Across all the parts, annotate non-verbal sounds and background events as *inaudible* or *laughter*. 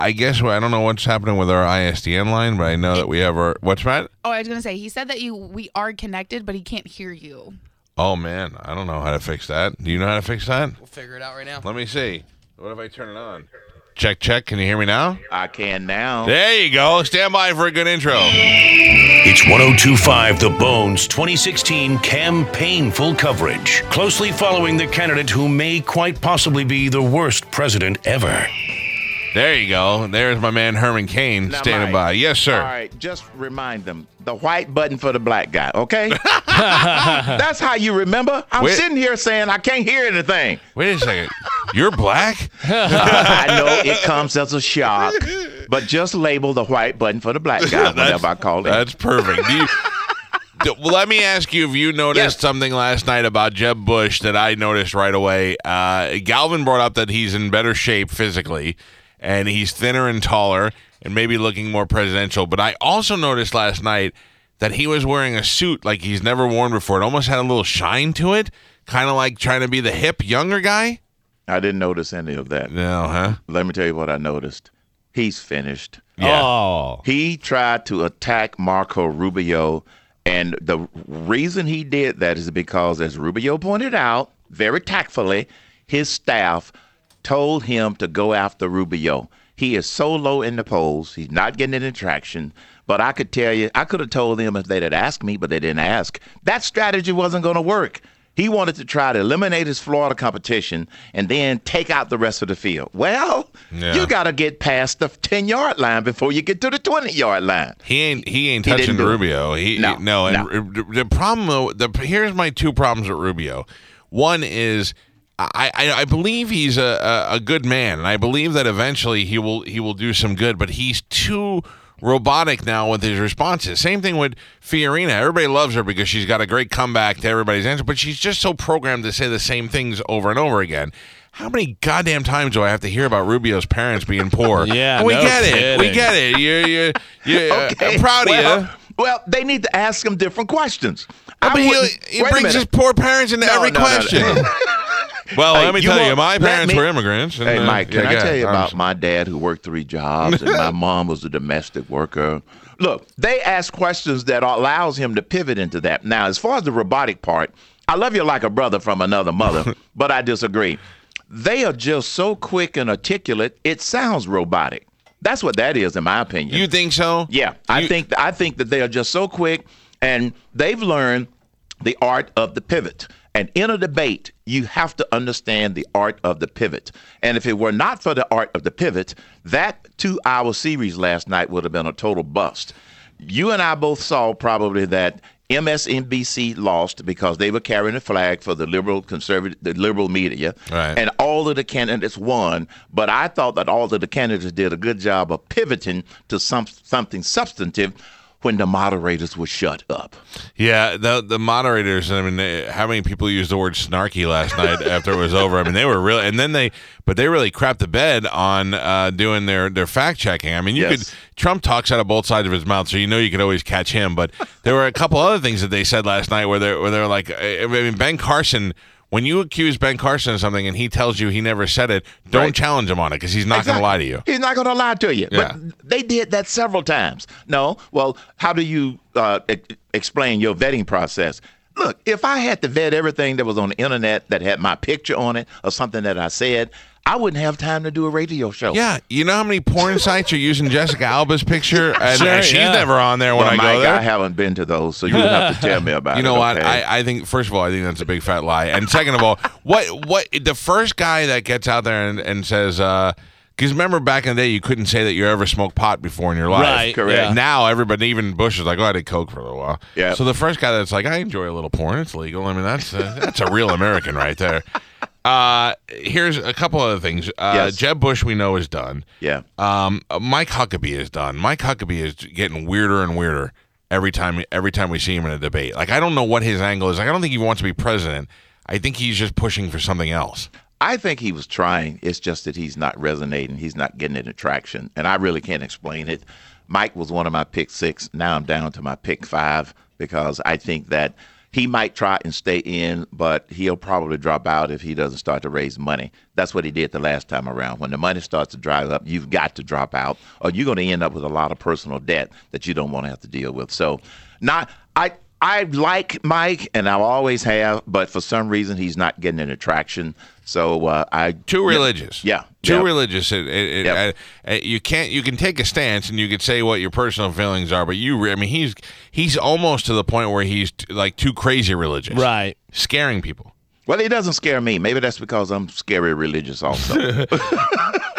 I guess I don't know what's happening with our ISDN line, but I know that we have our what's that? Oh, I was gonna say he said that you we are connected, but he can't hear you. Oh man, I don't know how to fix that. Do you know how to fix that? We'll figure it out right now. Let me see. What if I turn it on? Check, check. Can you hear me now? I can now. There you go. Stand by for a good intro. It's 1025 The Bones 2016 campaign full coverage, closely following the candidate who may quite possibly be the worst president ever. There you go. There's my man Herman Cain Now, standing Mike, by. Yes, sir. All right, just remind them the white button for the black guy, okay? *laughs* *laughs* That's how you remember. I'm Wait. sitting here saying I can't hear anything. Wait a second. You're black? *laughs* I know it comes as a shock, but just label the white button for the black guy whenever I call it. That's perfect. You, do- well, let me ask you if you noticed Yes. something last night about Jeb Bush that I noticed right away. Uh, Galvin brought up that he's in better shape physically, and he's thinner and taller, and maybe looking more presidential. But I also noticed last night that he was wearing a suit like he's never worn before. It almost had a little shine to it, kind of like trying to be the hip younger guy. I didn't notice any of that. No, huh? Let me tell you what I noticed. He's finished. Yeah. Oh. He tried to attack Marco Rubio, and the reason he did that is because, as Rubio pointed out very tactfully, his staff told him to go after Rubio. He is so low in the polls, he's not getting any traction. But I could tell you, I could have told them if they'd had asked me, but they didn't ask. That strategy wasn't going to work. He wanted to try to eliminate his Florida competition and then take out the rest of the field. Well, Yeah. you got to get past the 10 yard line before you get to the 20 yard line. He ain't he ain't He touching. Rubio. He No, no, and no. r- the problem though, the here's my two problems with Rubio. One is I, I, I believe he's a, a, a good man, and I believe that eventually he will he will do some good. But he's too robotic now with his responses. Same thing with Fiorina. Everybody loves her because she's got a great comeback to everybody's answer, but she's just so programmed to say the same things over and over again. How many goddamn times do I have to hear about Rubio's parents being poor? *laughs* Yeah, we no get it. We get it. You're, you're, you're *laughs* Okay. I'm proud well, of you. Well, they need to ask him different questions. I But he, he brings his poor parents into No, every no, no, no. question. *laughs* well, Hey, let me you tell you, my parents me- were immigrants. and, Hey, uh, Mike, can yeah, I go tell you about I'm- my dad who worked three jobs and my *laughs* mom was a domestic worker? Look, they ask questions that allows him to pivot into that. Now, as far as the robotic part, I love you like a brother from another mother, *laughs* but I disagree. They are just so quick and articulate, it sounds robotic. That's what that is, in my opinion. You think so? Yeah, I think I think that they are just so quick, and they've learned the art of the pivot. And in a debate, you have to understand the art of the pivot. And if it were not for the art of the pivot, that two-hour series last night would have been a total bust. You and I both saw probably that MSNBC lost because they were carrying a flag for the liberal conservative, the liberal media, Right. and all of the candidates won. But I thought that all of the candidates did a good job of pivoting to some something substantive when the moderators would shut up. Yeah, the the moderators. I mean, they, how many people used the word snarky last night *laughs* after it was over? I mean, they were really, and then they, but they really crapped the bed on uh, doing their their fact checking. I mean, you Yes. could Trump talks out of both sides of his mouth, so you know you could always catch him. But there were a couple other things that they said last night where they where they're like, I mean, Ben Carson. When you accuse Ben Carson of something and he tells you he never said it, don't Right. challenge him on it because he's not going to lie to you. He's not going to lie to you. Yeah. But they did that several times. No, well, how do you uh, e- explain your vetting process? Look, if I had to vet everything that was on the internet that had my picture on it or something that I said, I wouldn't have time to do a radio show. Yeah, you know how many porn *laughs* sites are using Jessica Alba's picture, and Sure, she's yeah. never on there when Well, I Mike, go there. I haven't been to those, so you don't have to *laughs* tell me about it. You it. know what? okay? I, I think first of all, I think that's a big fat lie. And second of all, what what the first guy that gets out there and, and says, uh, because remember back in the day, you couldn't say that you ever smoked pot before in your life. Right, Correct. yeah. Now everybody, even Bush is like, oh, I did coke for a little while. Yeah. So the first guy that's like, I enjoy a little porn. It's legal. I mean, that's a, that's a real American right there. Uh, here's a couple other things. Uh, Yes. Jeb Bush, we know is done. yeah. Um, uh, Mike Huckabee is done. Mike Huckabee is getting weirder and weirder every time every time we see him in a debate. Like I don't know what his angle is. Like I don't think he wants to be president. I think he's just pushing for something else. I think he was trying. It's just that he's not resonating. He's not getting any traction, and I really can't explain it. Mike was one of my pick six. Now I'm down to my pick five because I think that he might try and stay in, but he'll probably drop out if he doesn't start to raise money. That's what he did the last time around. When the money starts to dry up, you've got to drop out, or you're going to end up with a lot of personal debt that you don't want to have to deal with. So, not I. I like Mike, and I always have, but for some reason he's not getting an attraction. So uh, I Too religious. Yeah, Too yeah. religious. It, it, it, Yep. uh, you can't. You can take a stance and you can say what your personal feelings are, but you. I mean, he's he's almost to the point where he's t- like too crazy religious, Right. Scaring people. Well, he doesn't scare me. Maybe that's because I'm scary religious also. *laughs*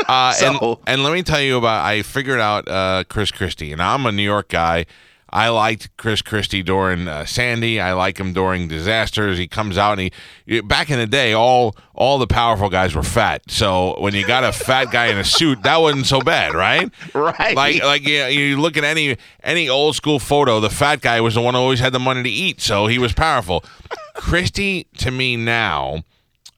Uh, *laughs* So- and, and let me tell you about. I figured out uh, Chris Christie, and I'm a New York guy. I liked Chris Christie during uh, Sandy. I like him during disasters. He comes out and he. Back in the day, all all the powerful guys were fat. So when you got a fat guy in a suit, that wasn't so bad, right? Right. Like like you, you look at any any old school photo, the fat guy was the one who always had the money to eat, so he was powerful. Christie to me now.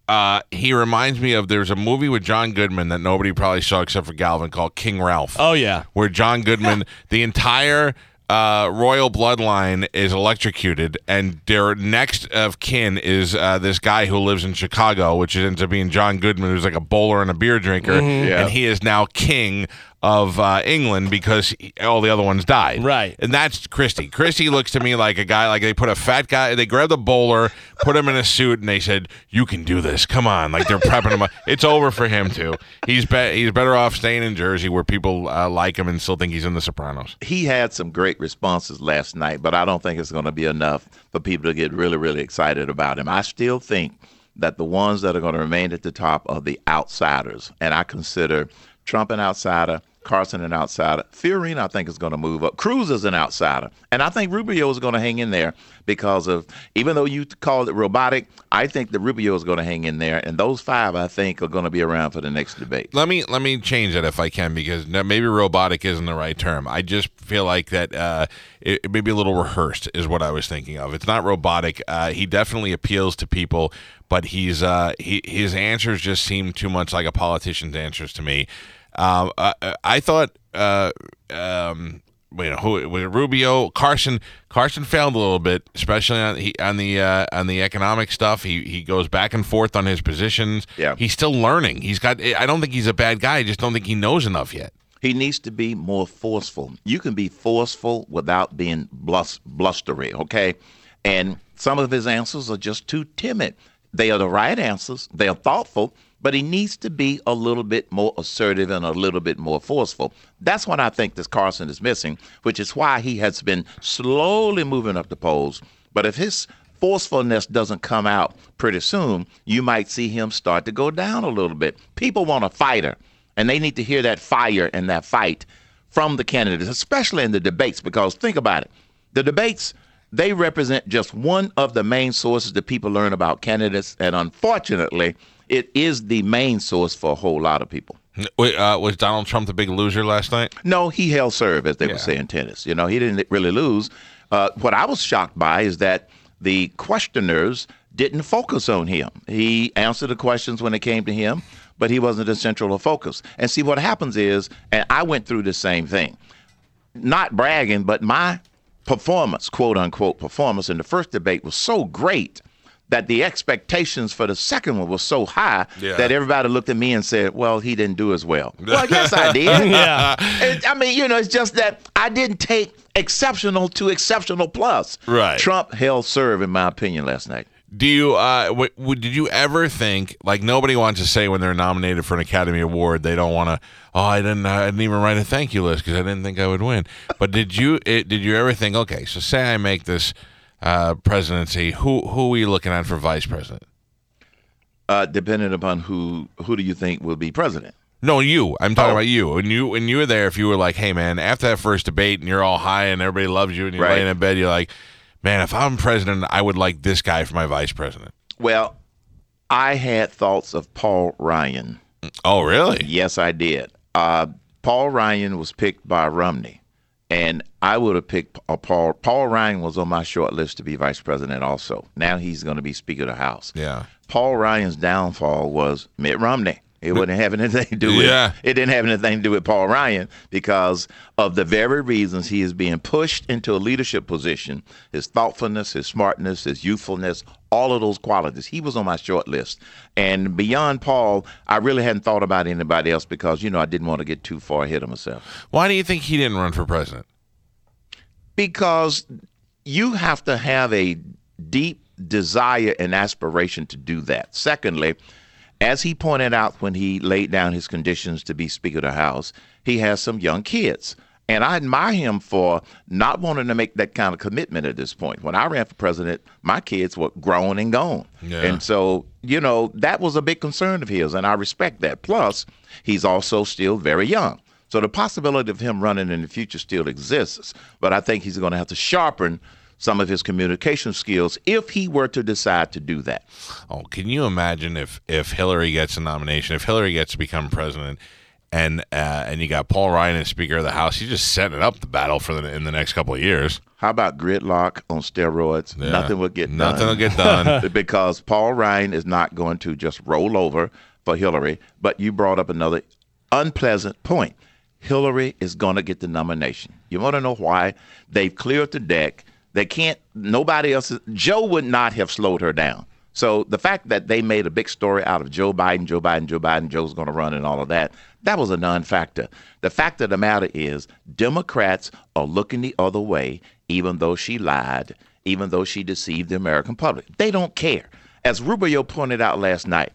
Uh, he reminds me of there's a movie with John Goodman that nobody probably saw except for Galvin called King Ralph. Oh yeah. Where John Goodman, *laughs* the entire uh, royal bloodline is electrocuted, and their next of kin is uh, this guy who lives in Chicago, which ends up being John Goodman, who's like a bowler and a beer drinker, Yeah. and he is now king of uh, England because he- all the other ones died. Right. And that's Christie. Christie looks to me like a guy, like they put a fat guy, they grabbed a bowler, put him in a suit, and they said, You can do this. Come on. Like they're prepping him. up. It's over for him, too. He's, be- he's better off staying in Jersey where people uh, like him and still think he's in The Sopranos. he had some great responses last night, but I don't think it's going to be enough for people to get really, really excited about him. I still think that the ones that are going to remain at the top are the outsiders, and I consider Trump an outsider. Carson an outsider. Fiorina, I think, is going to move up. Cruz is an outsider. And I think Rubio is going to hang in there because of, even though you called it robotic, I think that Rubio is going to hang in there. And those five, I think, are going to be around for the next debate. Let me let me change that if I can because maybe robotic isn't the right term. I just feel like that uh, it, it may be a little rehearsed is what I was thinking of. It's not robotic. Uh, he definitely appeals to people, but he's uh, he, his answers just seem too much like a politician's answers to me. Um, I, I thought. Uh, um, you know, who Rubio? Carson. Carson failed a little bit, especially on he, on the uh, on the economic stuff. He he goes back and forth on his positions. Yeah. he's still learning. He's got. I don't think he's a bad guy. I just don't think he knows enough yet. He needs to be more forceful. You can be forceful without being blus- blustery, okay? And some of his answers are just too timid. They are the right answers, they are thoughtful, but he needs to be a little bit more assertive and a little bit more forceful. That's what I think this Carson is missing, which is why he has been slowly moving up the polls. But if his forcefulness doesn't come out pretty soon, you might see him start to go down a little bit. People want a fighter, and they need to hear that fire and that fight from the candidates, especially in the debates, because think about it. The debates, they represent just one of the main sources that people learn about candidates, and unfortunately, it is the main source for a whole lot of people. Wait, uh, was Donald Trump the big loser last night? No, he held serve, as they Yeah. would say in tennis. You know, he didn't really lose. Uh, what I was shocked by is that the questioners didn't focus on him. He answered the questions when it came to him, but he wasn't the central of focus. And see, what happens is, and I went through the same thing, not bragging, but my performance, quote unquote, performance in the first debate was so great that the expectations for the second one was so high Yeah. that everybody looked at me and said, "Well, he didn't do as well." well, yes, I did. *laughs* Yeah. It- I mean, you know, it's just that I didn't take exceptional to exceptional plus. Right. Trump held serve, in my opinion, last night. Do you? Uh, w- w- did you ever think like nobody wants to say when they're nominated for an Academy Award they don't want to? Oh, I didn't. I didn't even write a thank you list because I didn't think I would win. But did you? It, did you ever think? Okay, so say I make this uh, presidency. Who who are you looking at for vice president? Uh, depending upon who who do you think will be president? No, you. I'm talking Oh. about you. When you when you were there, if you were like, hey man, after that first debate and you're all high and everybody loves you and you're Right. laying in bed, you're like, man, if I'm president, I would like this guy for my vice president. Well, I had thoughts of Paul Ryan. Oh, really? Yes, I did. Uh, Paul Ryan was picked by Romney, and I would have picked Paul. Paul Ryan was on my short list to be vice president. Also, now he's going to be Speaker of the House. Yeah. Paul Ryan's downfall was Mitt Romney. It wouldn't have anything to do with Yeah. it didn't have anything to do with Paul Ryan because of the very reasons he is being pushed into a leadership position. His thoughtfulness, his smartness, his youthfulness, all of those qualities. He was on my short list. And beyond Paul, I really hadn't thought about anybody else because, you know, I didn't want to get too far ahead of myself. Why do you think he didn't run for president? because you have to have a deep desire and aspiration to do that. Secondly, as he pointed out when he laid down his conditions to be Speaker of the House, he has some young kids. And I admire him for not wanting to make that kind of commitment at this point. When I ran for president, my kids were grown and gone. Yeah. And so, you know, that was a big concern of his, and I respect that. Plus, he's also still very young. So the possibility of him running in the future still exists, but I think he's going to have to sharpen some of his communication skills if he were to decide to do that. Oh, can you imagine if if Hillary gets a nomination, if Hillary gets to become president, and uh, and you got Paul Ryan as Speaker of the House, he's just setting up the battle for the in the next couple of years. How about gridlock on steroids? Yeah. Nothing will get Nothing done. will get done. *laughs* because Paul Ryan is not going to just roll over for Hillary. But you brought up another unpleasant point. Hillary is going to get the nomination. You want to know why? They've cleared the deck. They can't. Nobody else. Joe would not have slowed her down. So the fact that they made a big story out of Joe Biden, Joe Biden, Joe Biden, Joe's going to run, and all of that, that was a non-factor. The fact of the matter is, Democrats are looking the other way, even though she lied, even though she deceived the American public. They don't care. As Rubio pointed out last night,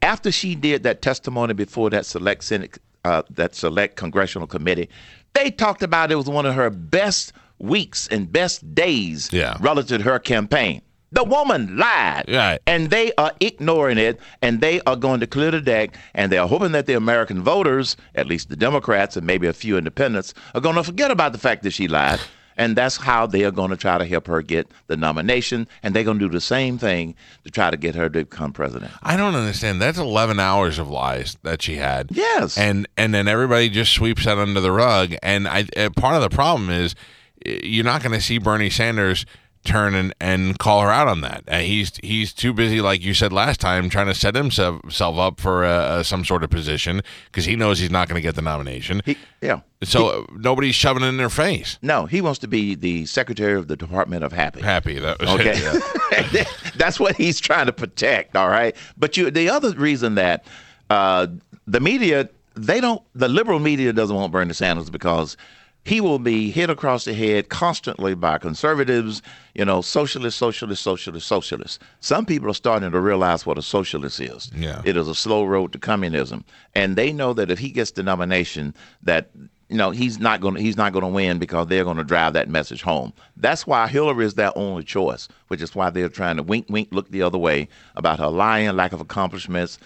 after she did that testimony before that select Senate, uh, that select congressional committee, they talked about it was one of her best weeks and best days Yeah. relative to her campaign. The woman lied, Right. and they are ignoring it, and they are going to clear the deck, and they are hoping that the American voters, at least the Democrats and maybe a few independents, are going to forget about the fact that she lied. And that's how they are going to try to help her get the nomination. And they're going to do the same thing to try to get her to become president. I don't understand. That's 11 hours of lies that she had. Yes. And and then everybody just sweeps that under the rug. And I uh, part of the problem is uh, you're not going to see Bernie Sanders turn and, and call her out on that. Uh, he's he's too busy, like you said last time, trying to set himself self up for uh, uh, some sort of position because he knows he's not going to get the nomination. He, yeah. so uh, nobody's shoving it in their face. No, he wants to be the secretary of the Department of Happy. Happy that was Okay, yeah. *laughs* that's what he's trying to protect. All right, but you, the other reason that uh, the media, they don't, the liberal media doesn't want Bernie Sanders because he will be hit across the head constantly by conservatives. You know, socialist, socialist, socialist, socialist. Some people are starting to realize what a socialist is. Yeah. it is a slow road to communism, and they know that if he gets the nomination, that you know he's not going to he's not going to win because they're going to drive that message home. That's why Hillary is their only choice, which is why they're trying to wink wink look the other way about her lying, lack of accomplishments.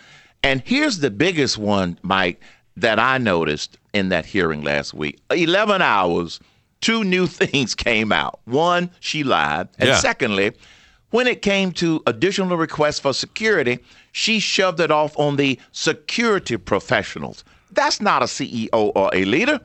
And here's the biggest one, Mike, that I noticed in that hearing last week. 11 hours, two new *laughs* things came out. One, she lied, and Yeah. secondly, when it came to additional requests for security, she shoved it off on the security professionals. That's not a CEO or a leader.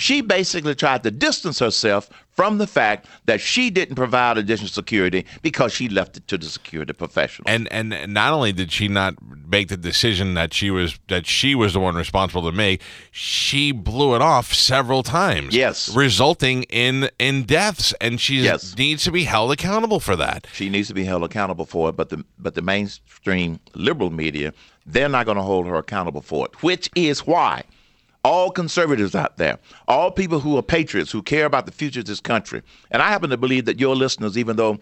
She basically tried to distance herself from the fact that she didn't provide additional security because she left it to the security professionals. and and not only did she not make the decision that she was that she was the one responsible to make, she blew it off several times. Yes. resulting in in deaths, and she Yes. needs to be held accountable for that. She needs to be held accountable for it, but the but the mainstream liberal media, they're not going to hold her accountable for it, which is why all conservatives out there, all people who are patriots, who care about the future of this country, and I happen to believe that your listeners, even though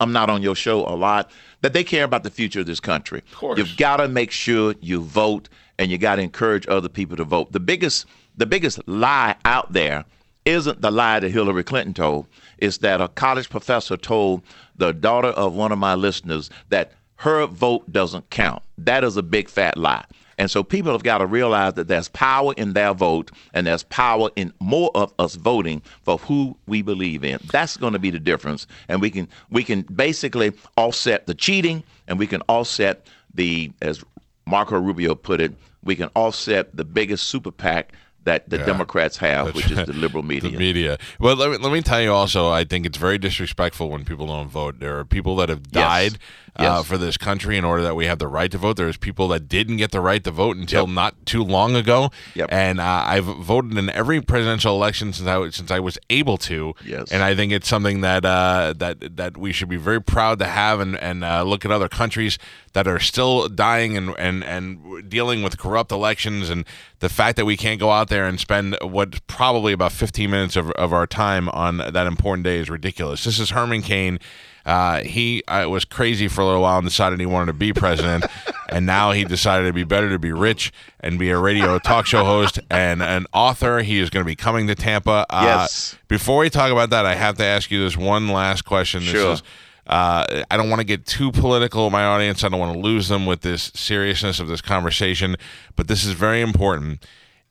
I'm not on your show a lot, that they care about the future of this country. Of course. You've got to make sure you vote and you got to encourage other people to vote. The biggest the biggest lie out there isn't the lie that Hillary Clinton told. It's that a college professor told the daughter of one of my listeners that her vote doesn't count. That is a big fat lie. And so people have got to realize that there's power in their vote and there's power in more of us voting for who we believe in. That's going to be the difference. And we can we can basically offset the cheating and we can offset the as Marco Rubio put it, we can offset the biggest super PAC that the Yeah. Democrats have, That's which is *laughs* the liberal media. the media. Well, let me, let me tell you also, I think it's very disrespectful when people don't vote. There are people that have died uh, Yes. for this country in order that we have the right to vote. There's people that didn't get the right to vote until not too long ago. Yep. And uh, I've voted in every presidential election since I was, since I was able to. Yes. And I think it's something that uh, that that we should be very proud to have and and uh, look at other countries that are still dying and and and dealing with corrupt elections and the fact that we can't go out there and spend what probably about 15 minutes of, of our time on that important day is ridiculous. This is Herman Cain. Uh, he uh, was crazy for a little while and decided he wanted to be president, *laughs* and now he decided it'd be better to be rich and be a radio talk show host and an author. He is going to be coming to Tampa. Uh, Yes. Before we talk about that, I have to ask you this one last question. This Sure. is uh, I don't want to get too political with my audience. I don't want to lose them with this seriousness of this conversation, but this is very important.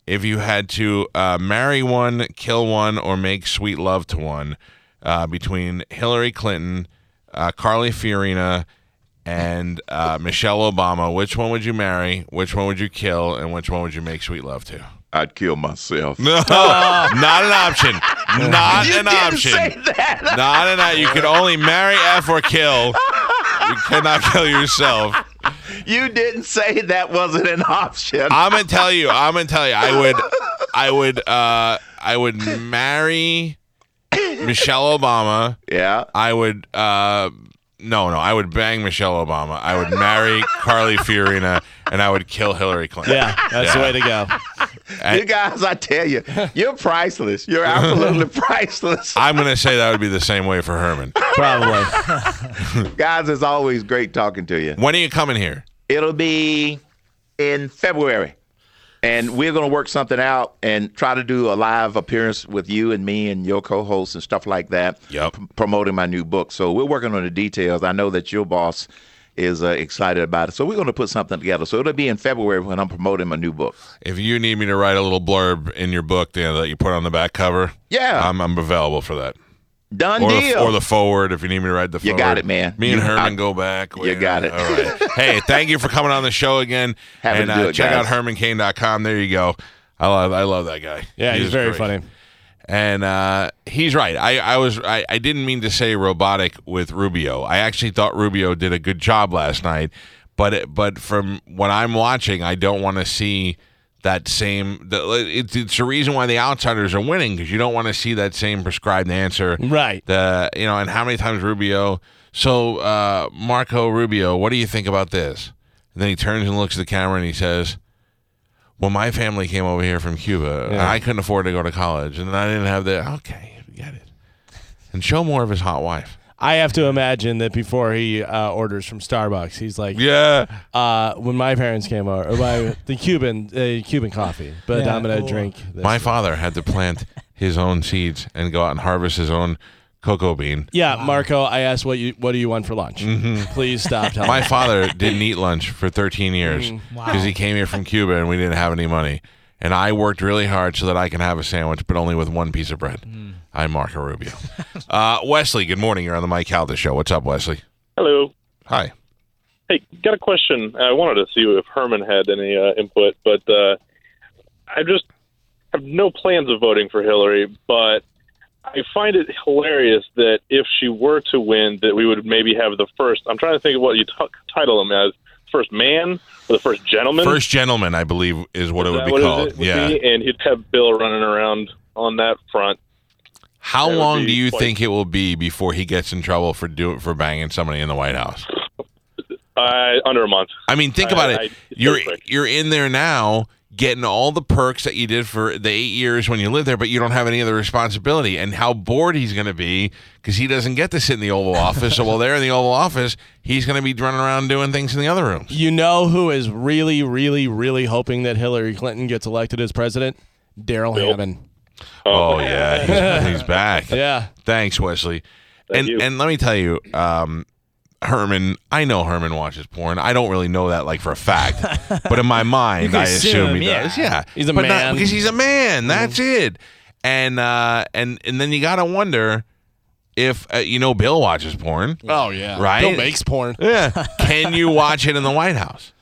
If you had to uh, marry one, kill one, or make sweet love to one uh, between Hillary Clinton, uh, Carly Fiorina, and uh, Michelle Obama, which one would you marry? Which one would you kill? And which one would you make sweet love to? I'd kill myself. No, *laughs* not an option. Not you an didn't option. say that. Not an option. You can only marry, F, or kill. You cannot kill yourself. You didn't say that wasn't an option. I'm gonna tell you. I'm gonna tell you. I would. I would. Uh, I would marry Michelle Obama. yeah. I would. Uh, no, no. I would bang Michelle Obama. I would marry Carly Fiorina, and I would kill Hillary Clinton. Yeah, that's the way to go. And- you guys, I tell you, you're priceless. You're absolutely *laughs* priceless. I'm gonna say that would be the same way for Herman. Probably. *laughs* Guys, it's always great talking to you. When are you coming here? It'll be in February. And we're going to work something out and try to do a live appearance with you and me and your co hosts and stuff like that. Yep. p- promoting my new book. So we're working on the details. I know that your boss is uh, excited about it. So we're going to put something together. So it'll be in February when I'm promoting my new book. If you need me to write a little blurb in your book you know, that you put on the back cover, Yeah. I'm, I'm available for that. Done Or deal. the, or the forward if you need me to write the forward. You got it, man. Me and You- Herman I- go back. You got it. All right. *laughs* hey, thank you for coming on the show again. Happy and to do uh, it, check out hermancain.com. There you go. I love I love that guy. Yeah, He he's very great. funny. And uh, he's right. I, I was I, I didn't mean to say robotic with Rubio. I actually thought Rubio did a good job last night, but it, but from what I'm watching, I don't want to see that same. The, it's, it's the reason why the outsiders are winning because you don't want to see that same prescribed answer. Right. The you know, and how many times Rubio? So uh, Marco Rubio, what do you think about this? And then he turns and looks at the camera and he says. Well, my family came over here from Cuba. and Yeah. I couldn't afford to go to college, and I didn't have the. Okay, get it. And show more of his hot wife. I have to imagine that before he uh, orders from Starbucks, he's like, Yeah. uh, when my parents came over, or my, the Cuban uh, Cuban coffee, but Yeah, I'm gonna cool. drink. This. My father had to plant his own seeds and go out and harvest his own cocoa bean. yeah, Marco. I asked what you what do you want for lunch? Please stop telling My me. father didn't eat lunch for 13 years because he came here from Cuba and we didn't have any money. And I worked really hard so that I can have a sandwich, but only with one piece of bread. I'm Marco Rubio. *laughs* uh, Wesley, good morning. You're on the Mike Calta show. What's up, Wesley? Hello. Hi. Hey, got a question. I wanted to see if Herman had any uh, input, but uh, I just have no plans of voting for Hillary. But I find it hilarious that if she were to win, that we would maybe have the first. I'm trying to think of what you t- title him as: first man or the first gentleman. First gentleman, I believe, is what it would be what called. It would yeah. be? and he'd have Bill running around on that front. How long do you quite- think it will be before he gets in trouble for do for banging somebody in the White House? Uh, under a month. I mean, think about I- it. it's You're so you're in there now, getting all the perks that you did for the eight years when you lived there, but you don't have any other responsibility. And how bored he's going to be because he doesn't get to sit in the Oval *laughs* Office. so while they're in the Oval Office, he's going to be running around doing things in the other rooms. You know who is really, really, really hoping that Hillary Clinton gets elected as president? Darrell Bill. Hammond. Oh yeah, he's, he's back. *laughs* Yeah. Thanks, Wesley. and you. and let me tell you, um, Herman. I know Herman watches porn. I don't really know that like for a fact, *laughs* but in my mind, I assume assume, he yeah. does. Yeah, He's a but man. because he's a man. That's it. And uh, and and then you gotta wonder if uh, you know Bill watches porn. Oh yeah. Right? Bill makes porn. Yeah, *laughs* can you watch it in the White House?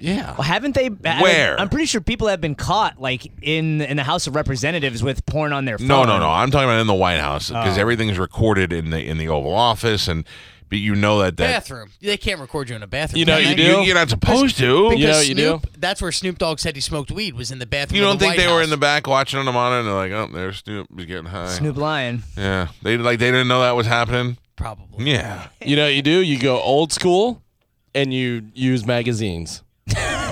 Yeah. Well, haven't they? I- Where? I'm pretty sure people have been caught, like in in the House of Representatives, with porn on their phone. No, no, no. I'm talking about in the White House because Oh. everything's recorded in the in the Oval Office, and but you know that that bathroom. They can't record you in a bathroom. You know you they? do? You, are not supposed to. Because You know what you do? That's where Snoop Dogg said he smoked weed. Was in the bathroom. You don't the think White they were in the back watching on the monitor and they're like, oh, there's Snoop. He's getting high. Snoop Lion. Yeah. They like they didn't know that was happening. Probably. Yeah. You know what you do? You go old school, and you use magazines.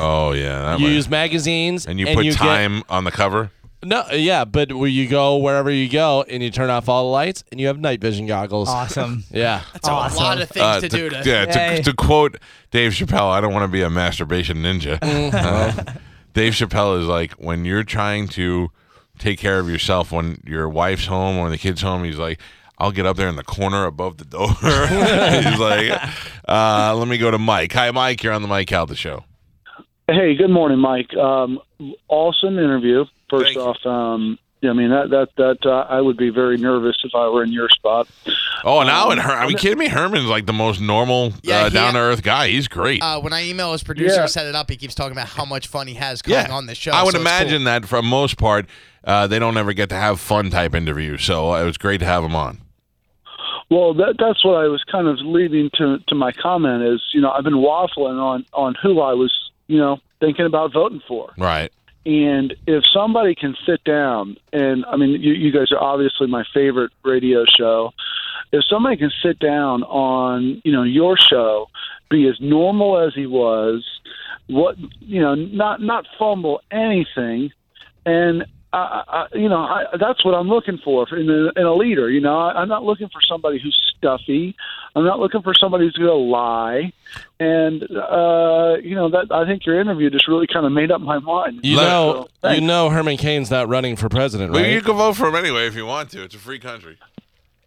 Oh yeah. That You might- use magazines, and you put get- time on the cover. no, yeah, but where you go wherever you go, and you turn off all the lights, and you have night vision goggles. Awesome. *laughs* Yeah. That's Awesome. a lot of things Uh, to do to. yeah, to, to quote Dave Chappelle, I don't want to be a masturbation ninja. *laughs* Uh, Dave Chappelle is like, when you're trying to take care of yourself when your wife's home or the kid's home, he's like, I'll get up there in the corner above the door. *laughs* he's like, uh, let me go to Mike. Hi, Mike. You're on the Mike Calta show. Hey, good morning, Mike. Um, awesome interview. First Thank off, um, I mean that that that uh, I would be very nervous if I were in your spot. Oh, now and Um, Her- I mean, kidding me? Herman's like the most normal, Yeah, uh, he- down to earth guy. He's great. Uh, when I email his producer Yeah. and set it up, he keeps talking about how much fun he has coming on this show. I would so it's cool. imagine that for most part, uh, they don't ever get to have fun type interviews. So uh, it was great to have him on. Well, that that's what I was kind of leading to to my comment is you know I've been waffling on on who I was you know thinking about voting for. Right. And if somebody can sit down, and I mean, you, you guys are obviously my favorite radio show. If somebody can sit down on, you know, your show, be as normal as he was, what, you know, not not fumble anything, and I, I, you know, I, that's what I'm looking for in a, in a leader. You know, I, I'm not looking for somebody who's stuffy. I'm not looking for somebody who's going to lie. And uh, you know, that I think your interview just really kind of made up my mind. You know, So, you know, Herman Cain's not running for president, right? Well, right? you can vote for him anyway if you want to. It's a free country.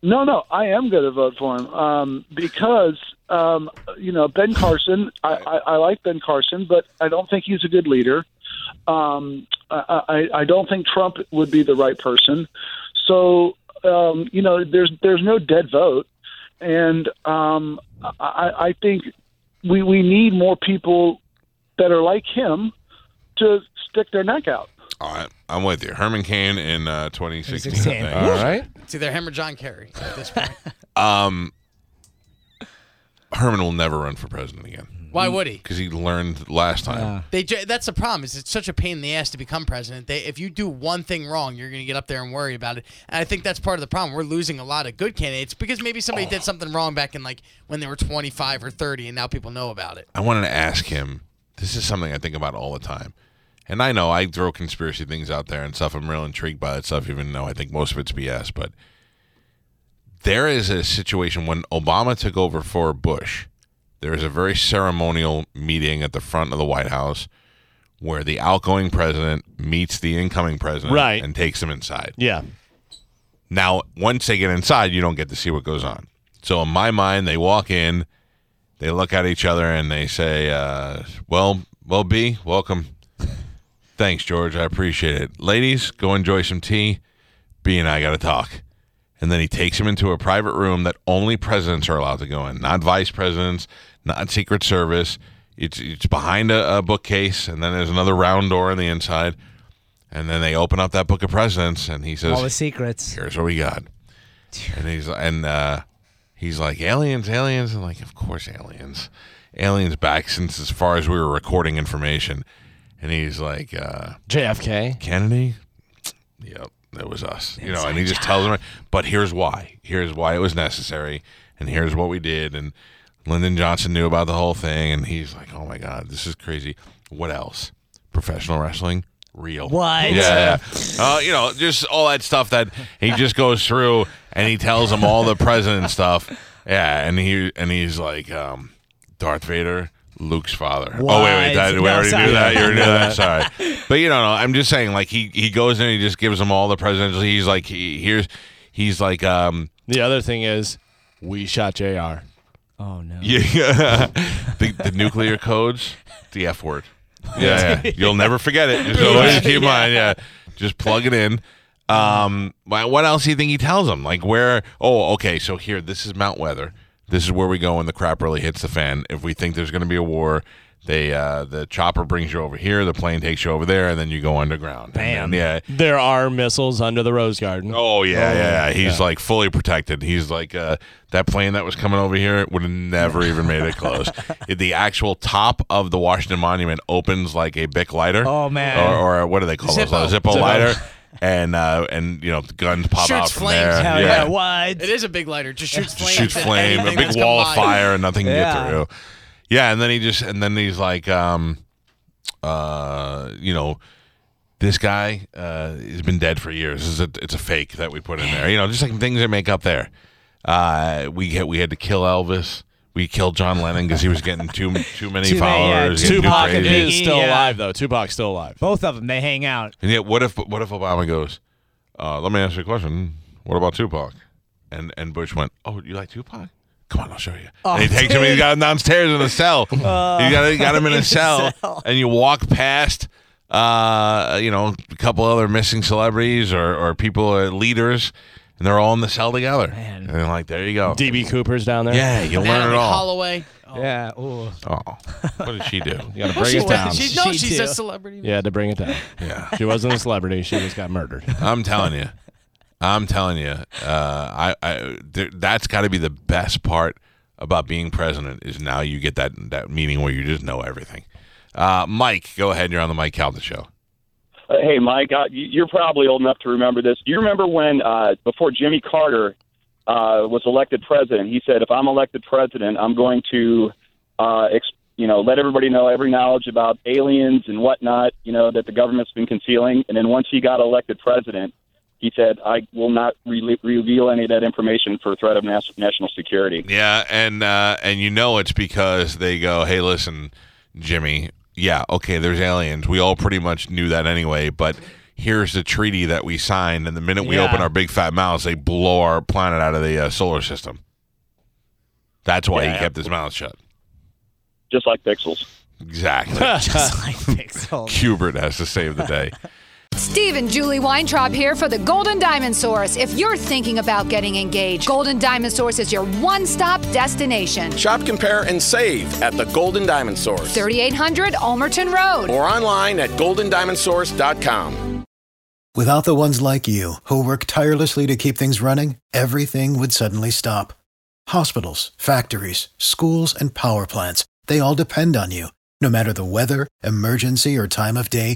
No, no, I am going to vote for him um, because um, you know Ben Carson. I, I, I like Ben Carson, but I don't think he's a good leader. Um, I, I, I don't think Trump would be the right person. So um, you know, there's there's no dead vote, and um, I, I think we we need more people that are like him to stick their neck out. All right, I'm with you. Herman Cain in uh, 2016. 2016. All right. It's either him or John Kerry at this *laughs* point. Um, Herman will never run for president again Why would he? because he learned last time. They ju- that's the problem. Is it's such a pain in the ass to become president. They if you do one thing wrong, you're going to get up there and worry about it. And I think that's part of the problem. We're losing a lot of good candidates because maybe somebody did something wrong back in like when they were 25 or 30, and now people know about it. I wanted to ask him. This is something I think about all the time. And I know I throw conspiracy things out there and stuff. I'm real intrigued by that stuff, even though I think most of it's BS. But there is a situation when Obama took over for Bush. There is a very ceremonial meeting at the front of the White House where the outgoing president meets the incoming president Right. and takes him inside. Yeah. Now, once they get inside, you don't get to see what goes on. So, in my mind, they walk in, they look at each other, and they say, uh, "Well, well, B, welcome. Thanks, George. I appreciate it. Ladies, go enjoy some tea. B and I got to talk." And then he takes him into a private room that only presidents are allowed to go in, not vice presidents, not Secret Service. It's it's behind a, a bookcase, and then there's another round door on the inside. And then they open up that book of presidents, and he says, All the secrets. here's what we got. And he's and uh, he's like aliens, aliens, and like of course aliens, aliens back since as far as we were recording information. And he's like uh, JFK. Kennedy, yep, that was us, you know. And he just tells him, but here's why. Here's why it was necessary, and here's what we did. And Lyndon Johnson knew about the whole thing, and he's like, oh my god, this is crazy. What else? Professional wrestling. Real. What? Yeah. Uh, you know, just all that stuff that he just goes through and he tells them all the president stuff. Yeah, and he and he's like, um, Darth Vader, Luke's father. Oh wait, wait, that, we already sorry. knew that. You already knew that. *laughs* Sorry, but you don't know. I'm just saying, like he he goes in and he just gives them all the presidential. He's like, he, here's, he's like, um, The other thing is, we shot JR. Oh no. yeah, *laughs* the, the nuclear codes, the F word. Yeah, yeah. you'll never forget it. Just *laughs* always keep in mind. Yeah, just plug it in. Um, what else do you think he tells them? Like where? Oh, okay. So here, this is Mount Weather. This is where we go when the crap really hits the fan. If we think there's going to be a war, They uh, the chopper brings you over here, the plane takes you over there, and then you go underground. And then, yeah. There are missiles under the Rose Garden. Oh yeah, yeah, yeah. He's yeah. like fully protected. He's like uh, that plane that was coming over here would have never even made it close. *laughs* The actual top of the Washington Monument opens like a Bic lighter. Oh, man. Or, or what do they call those? Zippo. A Zippo, Zippo. lighter. And uh, and you know the guns pop Shoots out from flames. there. Hell yeah, what? It is a big lighter. Just shoots flames. shoots flame, a big wall come of fire, and nothing can get through. Yeah, and then he just and then he's like, um, uh, you know, this guy uh, has been dead for years. This is a, it's a fake that we put in there. You know, just like things they make up there. Uh, we had, we had to kill Elvis. We killed John Lennon because he was getting too too many Too many, yeah, followers. Tupac crazy. is still Yeah. alive though. Tupac's still alive. Both of them, they hang out. And yet, what if what if Obama goes? Uh, let me ask you a question. What about Tupac? And and Bush went, Oh, you like Tupac? Come on, I'll show you. and he takes him. He's got him downstairs in a cell. *laughs* you got got him in a *laughs* cell, and you walk past. Uh, you know, a couple other missing celebrities or, or people, uh, leaders, and they're all in the cell together. Man. And they're like, there you go. DB Cooper's down there. yeah, you learn Natalee it all. Holloway. Yeah. Ooh. Oh, what did she do? *laughs* You got to bring it down. She's, no, She she's too. a celebrity. You had to bring it down. Yeah. She wasn't a celebrity. She just got murdered. *laughs* I'm telling you, I'm telling you, uh, I, I there, that's got to be the best part about being president is now you get that that meeting where you just know everything. Uh, Mike, go ahead. You're on the Mike Calta show. Uh, hey, Mike, uh, you- you're probably old enough to remember this. You remember when, uh, before Jimmy Carter uh, was elected president, he said, "If I'm elected president, I'm going to, uh, ex- you know, let everybody know every knowledge about aliens and whatnot, you know, that the government's been concealing." And then once he got elected president, he said, "I will not re- reveal any of that information for threat of nas- national security." Yeah, and uh, and you know it's because they go, hey, listen, Jimmy. Yeah, okay, there's aliens. We all pretty much knew that anyway, but. Here's the treaty that we signed, and the minute we Yeah. open our big fat mouths, they blow our planet out of the uh, solar system. That's why he kept his mouth shut. Just like Pixels. Exactly. *laughs* *laughs* Just like pixels. Hubert has to save the day. *laughs* Steve and Julie Weintraub here for the Golden Diamond Source. If you're thinking about getting engaged, Golden Diamond Source is your one stop destination. Shop, compare, and save at the Golden Diamond Source 3800 Almerton Road. or online at goldendiamondsource.com. Without the ones like you, who work tirelessly to keep things running, everything would suddenly stop. Hospitals, factories, schools, and power plants, they all depend on you. No matter the weather, emergency, or time of day,